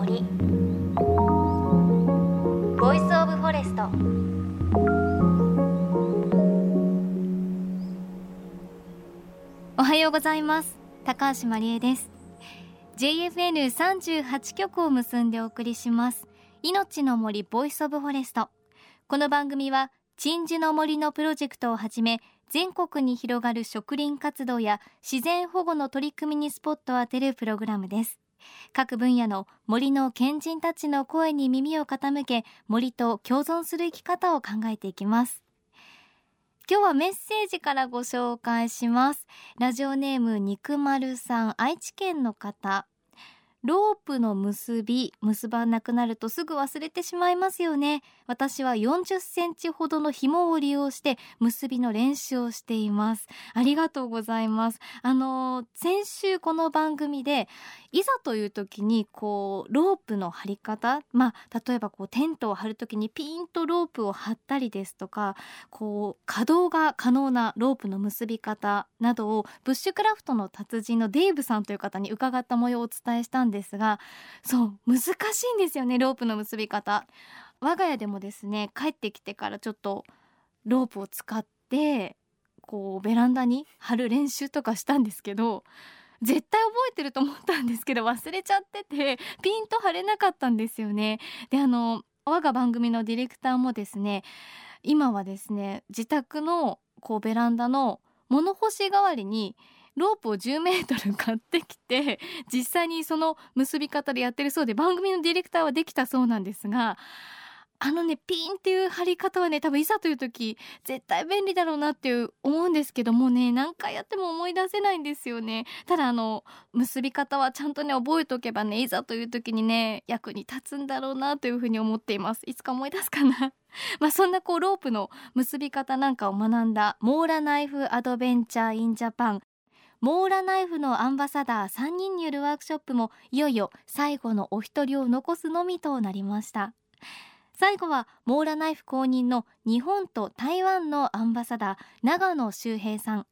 森。 Voice of Forest おはようございます。高橋万里恵です。JFN38 局を結んでお送りします。いのちの森 Voice of Forest この番組は鎮守の森のプロジェクトをはじめ全国に広がる植林活動や自然保護の取り組みにスポットを当てるプログラムです。各分野の森の賢人たちの声に耳を傾け森と共存する生き方を考えていきます。今日はメッセージからご紹介します。ラジオネーム肉丸さん愛知県の方。ロープの結び結ばなくなるとすぐ忘れてしまいますよね。私は40センチほどの紐を利用して結びの練習をしています。ありがとうございます。あの先週この番組でいざという時にこうロープの張り方まあ例えばこうテントを張る時にピンとロープを張ったりですとかこう稼働が可能なロープの結び方などをブッシュクラフトの達人のデーブさんという方に伺った模様をお伝えしたんです。ですがそう難しいんですよねロープの結び方。我が家でもですね帰ってきてからちょっとロープを使ってこうベランダに貼る練習とかしたんですけど絶対覚えてると思ったんですけど忘れちゃっててピンと貼れなかったんですよね。であの我が番組のディレクターもですね今はですね自宅のこうベランダの物干し代わりにロープを10メートル 買ってきて実際にその結び方でやってるそうで番組のディレクターはできたそうなんですがあのねピンっていう貼り方はね多分いざという時絶対便利だろうなっていう思うんですけどもね何回やっても思い出せないんですよね。ただあの結び方はちゃんとね覚えておけばねいざという時にね役に立つんだろうなというふうに思っています。いつか思い出すかな。まあそんなこうロープの結び方なんかを学んだモーラナイフアドベンチャーインジャパンモーラナイフのアンバサダー3人によるワークショップもいよいよ最後のお一人を残すのみとなりました。最後はモーラナイフ公認の日本と台湾のアンバサダー長野修平さん。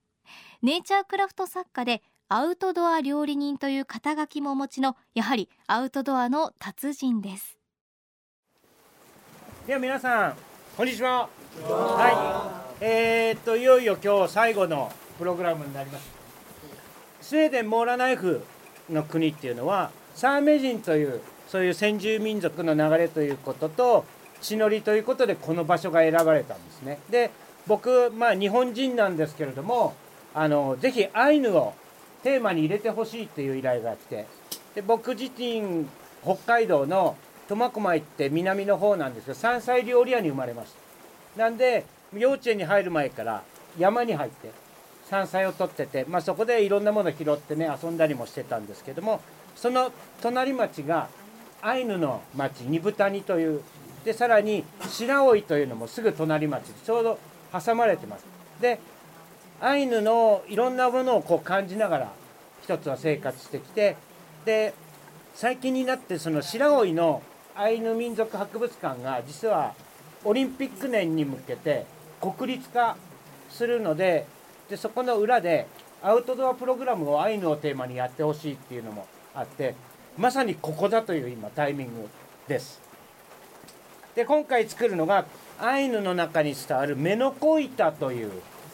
ネイチャークラフト作家でアウトドア料理人という肩書きもお持ちのやはりアウトドアの達人です。では皆さんこんにちは。はい。えー、っといよいよ今日最後のプログラムになります。スウェーデンモーラナイフの国っていうのはサーメ人というそういう先住民族の流れということと血のりということでこの場所が選ばれたんですね。で僕まあ日本人なんですけれどもあのぜひアイヌをテーマに入れてほしいっていう依頼が来てで僕自身北海道の苫小牧って南の方なんですけど山菜料理屋に生まれました。なんで幼稚園に入る前から山に入って山菜を取ってて、まあ、そこでいろんなもの拾ってね遊んだりもしてたんですけどもその隣町がアイヌの町二部谷というでさらに白老というのもすぐ隣町でちょうど挟まれてます。でアイヌのいろんなものをこう感じながら一つは生活してきてで最近になってその白老のアイヌ民族博物館が実はオリンピック年に向けて国立化するのででそこの裏でアウトドアプログラムをアイヌをテーマにやってほしいっていうのもあってまさにここだという今タイミングです。で今回作るのがアイヌの中に伝わるメノコ板という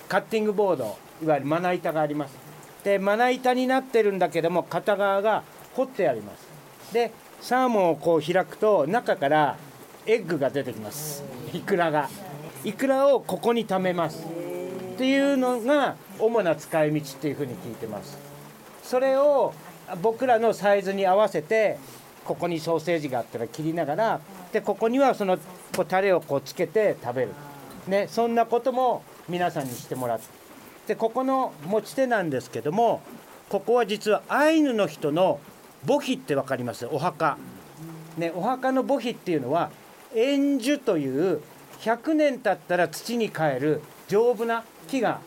カッティングボードいわゆるまな板があります。でまな板になってるんだけども片側が掘ってあります。でサーモンをこう開くと中からエッグが出てきます。イクラが。イクラをここに溜めます。っていうのが主な使い道っていうふうに聞いてます。それを僕らのサイズに合わせてここにソーセージがあったら切りながらでここにはそのこうタレをこうつけて食べる、ね、そんなことも皆さんにしてもらって。でここの持ち手なんですけどもここは実はアイヌの人の墓碑って分かります？お墓、ね、お墓の墓碑っていうのは円樹という100年経ったら土に変える丈夫な木が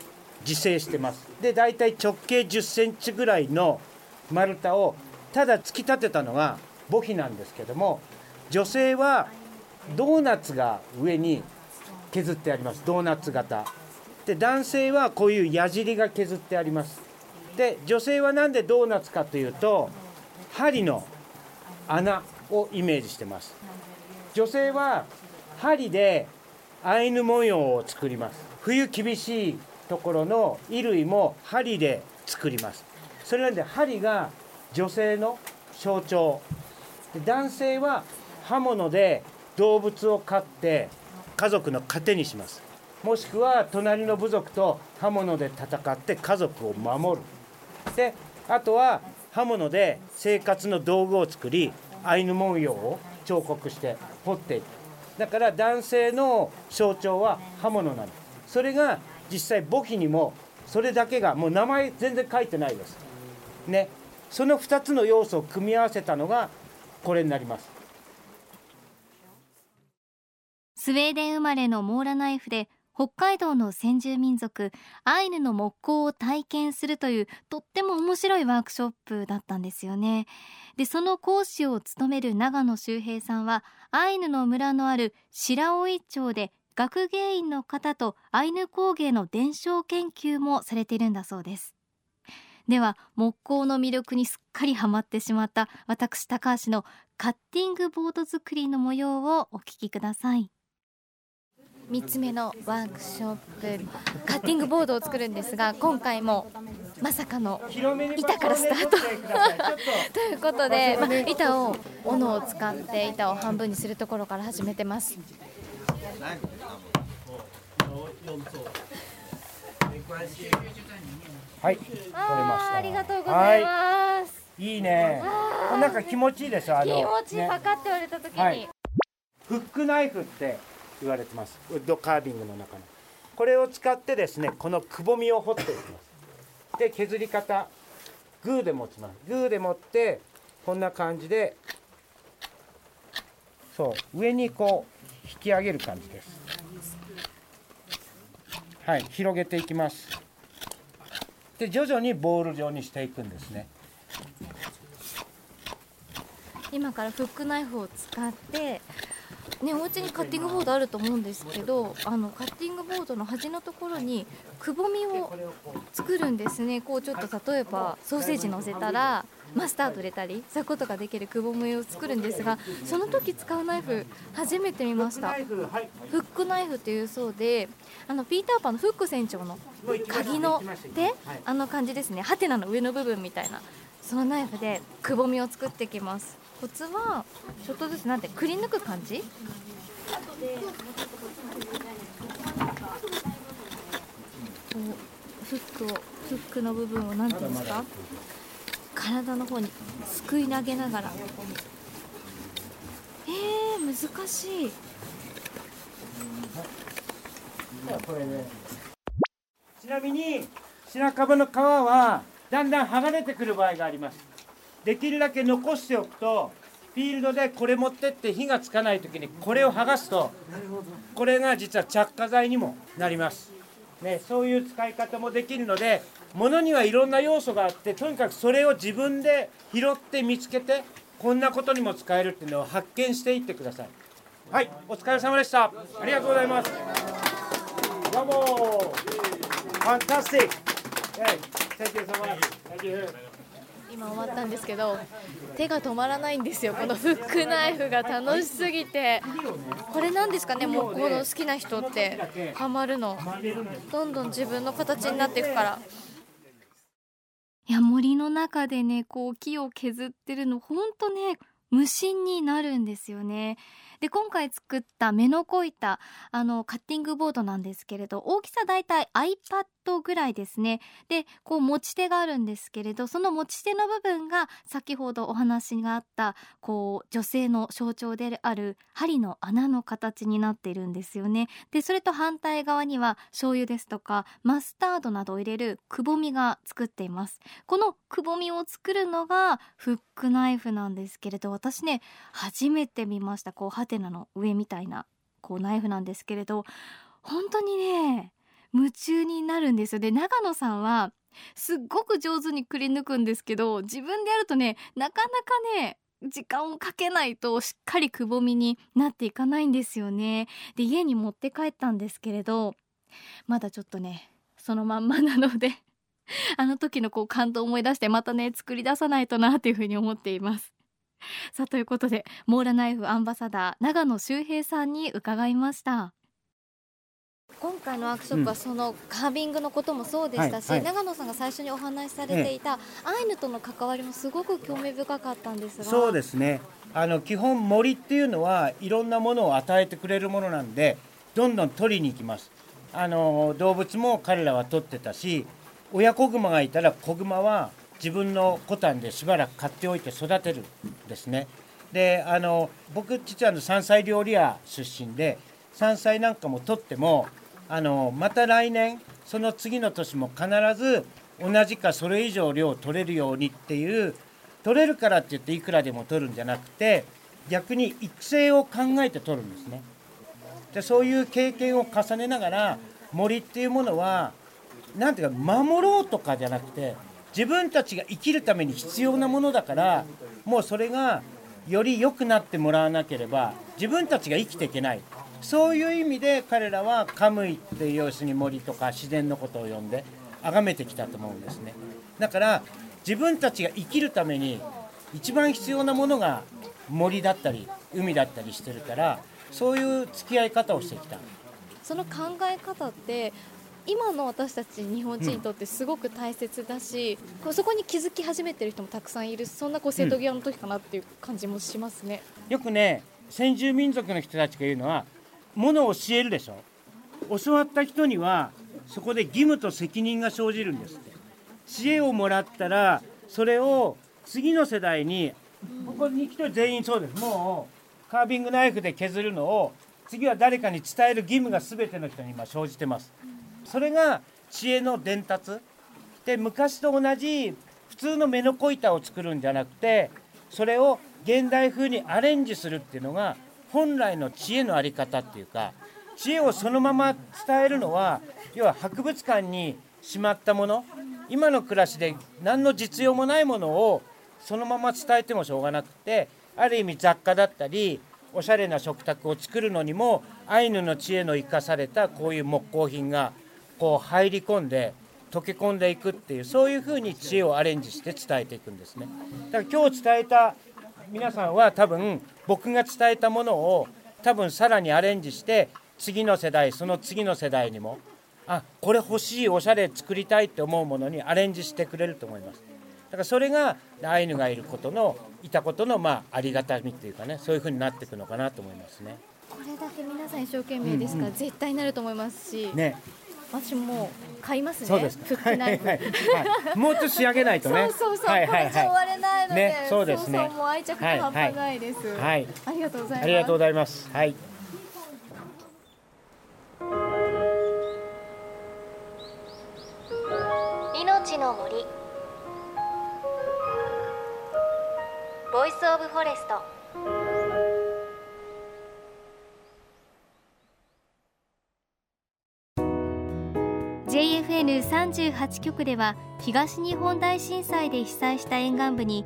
自生してます。で大体直径1 0センチぐらいの丸太をただ突き立てたのが墓碑なんですけども女性はドーナツが上に削ってあります。ドーナツ型。で男性はこういう矢尻が削ってあります。で女性は何でドーナツかというと針の穴をイメージしてます。女性は針でアイヌ文様を作ります。冬厳しいところの衣類も針で作ります。それなんで針が女性の象徴。男性は刃物で動物を飼って家族の糧にします。もしくは隣の部族と刃物で戦って家族を守る。であとは刃物で生活の道具を作りアイヌ文様を彫刻して彫っていく。だから男性の象徴は刃物なんです。それが実際簿記にもそれだけがもう名前全然書いてないです。ね。その2つの要素を組み合わせたのがこれになります。スウェーデン生まれのモーラナイフで北海道の先住民族アイヌの木工を体験するというとっても面白いワークショップだったんですよねでその講師を務める長野修平さんはアイヌの村のある白老町で学芸員の方とアイヌ工芸の伝承研究もされているんだそうです。では木工の魅力にすっかりハマってしまった私高橋のカッティングボード作りの模様をお聞きください。3つ目のワークショップカッティングボードを作るんですが今回もまさかの板からスタート。と。いうことで、まあ、板を斧を使って板を半分にするところから始めてます。はい、取れました。ありがとうございます、い、いね。なんか気持ちいいですあの気持ちいい、パカって言われた時に、はい、フックナイフって言われてます。ウッドカービングの中の。これを使ってですねこのくぼみを掘っていきますで削り方グーで持ちます。グーで持ってこんな感じでそう上にこう引き上げる感じです。はい広げていきます。で徐々にボール状にしていくんですね。今からフックナイフを使ってね、お家にカッティングボードあると思うんですけどあのカッティングボードの端のところにくぼみを作るんですね。こうちょっと例えばソーセージ乗せたらマスタード入れたりそういうことができるくぼみを作るんですがその時使うナイフ初めて見ました。フックナイフっていうそうであのピーターパンのフック船長の鍵の手あの感じですね。ハテナの上の部分みたいなそのナイフでくぼみを作ってきます。コツはちょっとずつなんてくり抜く感じ？フックをフックの部分を何ていうんですか？体の方にすくい投げながら。えー、難しい。ちなみに白樺の皮はだんだん剥がれてくる場合がありますできるだけ残しておくとフィールドでこれ持ってって火がつかない時にこれを剥がすとこれが実は着火剤にもなります、ね、そういう使い方もできるので物にはいろんな要素があってとにかくそれを自分で拾って見つけてこんなことにも使えるっていうのを発見していってくださいはいお疲れ様でしたありがとうございますどうも Fantastic! Hey, thank you so much. Thank you. 今終わったんですけど手が止まらないんですよ。このフックナイフが楽しすぎて。これなんですかね？もうこの好きな人って。ハマるの。どんどん自分の形になっていくから。いや森の中でねこう木を削ってるのほんとね無心になるんですよね。で今回作った目のこいたあのカッティングボードなんですけれど大きさだいたい iPad ぐらいですね。でこう持ち手があるんですけれどその持ち手の部分が先ほどお話があったこう女性の象徴である針の穴の形になっているんですよね。でそれと反対側には醤油ですとかマスタードなどを入れるくぼみが作っています。このくぼみを作るのがフックナイフなんですけれど私ね初めて見ました。こうハテナの上みたいなこうナイフなんですけれど本当にね夢中になるんですよ。で長野さんはすっごく上手にくり抜くんですけど自分でやるとねなかなかね時間をかけないとしっかりくぼみになっていかないんですよね。で家に持って帰ったんですけれどまだちょっとねそのまんまなので あの時のこう感動を思い出してまたね作り出さないとなっていうふうに思っています。さあということでモーラナイフアンバサダー長野修平さんに伺いました。今回のワークショップはそのカービングのこともそうでしたし、はいはい、長野さんが最初にお話しされていたアイヌとの関わりもすごく興味深かったんですが。そうですね。あの基本森っていうのはいろんなものを与えてくれるものなんでどんどん取りに行きます。あの動物も彼らは取ってたし親子グマがいたら子グマは自分のコタンでしばらく買っておいて育てるんですね。であの僕実はあの山菜料理屋出身で山菜なんかも取ってもあのまた来年その次の年も必ず同じかそれ以上量取れるようにっていう取れるからって言っていくらでも取るんじゃなくて逆に育成を考えて取るんですね。でそういう経験を重ねながら森っていうものは何ていうか守ろうとかじゃなくて自分たちが生きるために必要なものだからもうそれがより良くなってもらわなければ自分たちが生きていけないそういう意味で彼らはカムイっていう要するに森とか自然のことを呼んで崇めてきたと思うんですね。だから自分たちが生きるために一番必要なものが森だったり海だったりしてるからそういう付き合い方をしてきた。その考え方って今の私たち日本人にとってすごく大切だし、うん、そこに気づき始めてる人もたくさんいるそんなこう瀬戸際の時かなっていう感じもしますね、うん、よくね先住民族の人たちが言うのはものを教えるでしょ。教わった人にはそこで義務と責任が生じるんですって。知恵をもらったらそれを次の世代にここに来て全員そうです。もうカービングナイフで削るのを次は誰かに伝える義務が全ての人に今生じてます。それが知恵の伝達。で昔と同じ普通の目のこ板を作るんじゃなくてそれを現代風にアレンジするっていうのが本来の知恵の在り方っていうか知恵をそのまま伝えるのは要は博物館にしまったもの今の暮らしで何の実用もないものをそのまま伝えてもしょうがなくてある意味雑貨だったりおしゃれな食卓を作るのにもアイヌの知恵の生かされたこういう木工品がこう入り込んで溶け込んでいくっていうそういうふうに知恵をアレンジして伝えていくんですね。だから今日伝えた皆さんは多分僕が伝えたものを多分さらにアレンジして次の世代その次の世代にもあこれ欲しいおしゃれ作りたいって思うものにアレンジしてくれると思います。だからそれがアイヌがいることのいたことのまあありがたみっていうかねそういうふうになっていくのかなと思いますね。これだけ皆さん一生懸命ですから、うんうん、絶対になると思いますしね。私も買いますね。そうですか。はいはいはい、もうちょっと仕上げないとね。そうそうそう。はいはいはい。終われないので、ね、そうですね。そうそうもう愛着が半端ないです。はい。ありがとうございます。ありがとうございます。はい。いのちの森 Voice of Forest JFN38 局では東日本大震災で被災した沿岸部に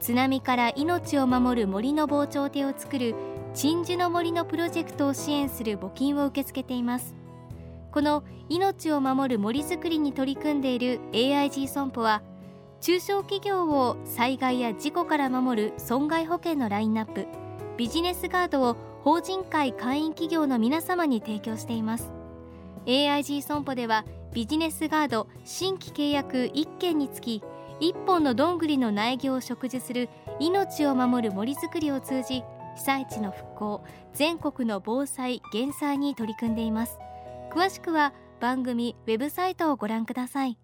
津波から命を守る森の防潮堤を作る鎮守の森のプロジェクトを支援する募金を受け付けています。この命を守る森づくりに取り組んでいる AIG 損保は中小企業を災害や事故から守る損害保険のラインナップビジネスガードを法人会会員企業の皆様に提供しています。AIG 損保ではビジネスガード新規契約1件につき1本のどんぐりの苗木を植樹する命を守る森づくりを通じ被災地の復興全国の防災減災に取り組んでいます。詳しくは番組ウェブサイトをご覧ください。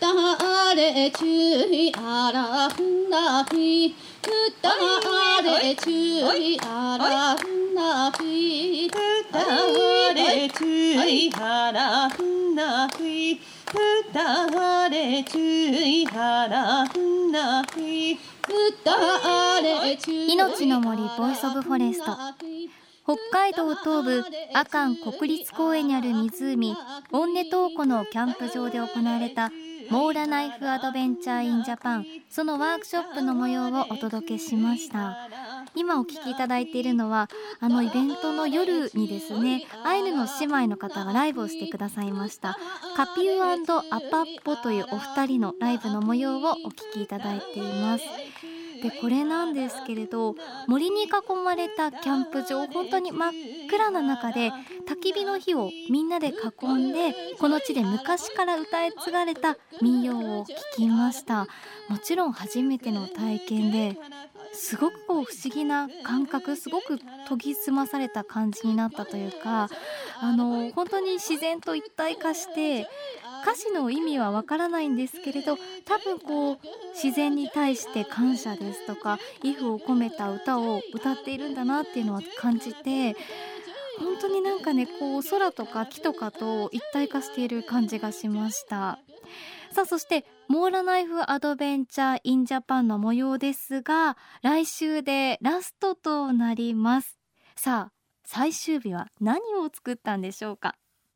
たれ注意あらふなひたれ注意あらふなひたれ注意あらふなひたれ注意あらふなひ命の森ボイスオブフォレスト。北海道東部阿寒国立公園にある湖オンネトーコのキャンプ場で行われたモーラナイフアドベンチャーインジャパンそのワークショップの模様をお届けしました。今お聞きいただいているのはあのイベントの夜にですねアイヌの姉妹の方がライブをしてくださいましたカピューアパッポというお二人のライブの模様をお聞きいただいています。でこれなんですけれど森に囲まれたキャンプ場本当に真っ暗な中で焚き火の火をみんなで囲んでこの地で昔から歌い継がれた民謡を聞きました。もちろん初めての体験ですごくこう不思議な感覚すごく研ぎ澄まされた感じになったというかあの本当に自然と一体化して歌詞の意味はわからないんですけれど多分こう自然に対して感謝ですとか「if」を込めた歌を歌っているんだなっていうのは感じて本当になんかねこう空とか木とかと一体化している感じがしました。さあそしてモーラナイフアドベンチャーインジャパンの模様ですが来週でラストとなります。さあ最終日は何を作ったんでしょうか？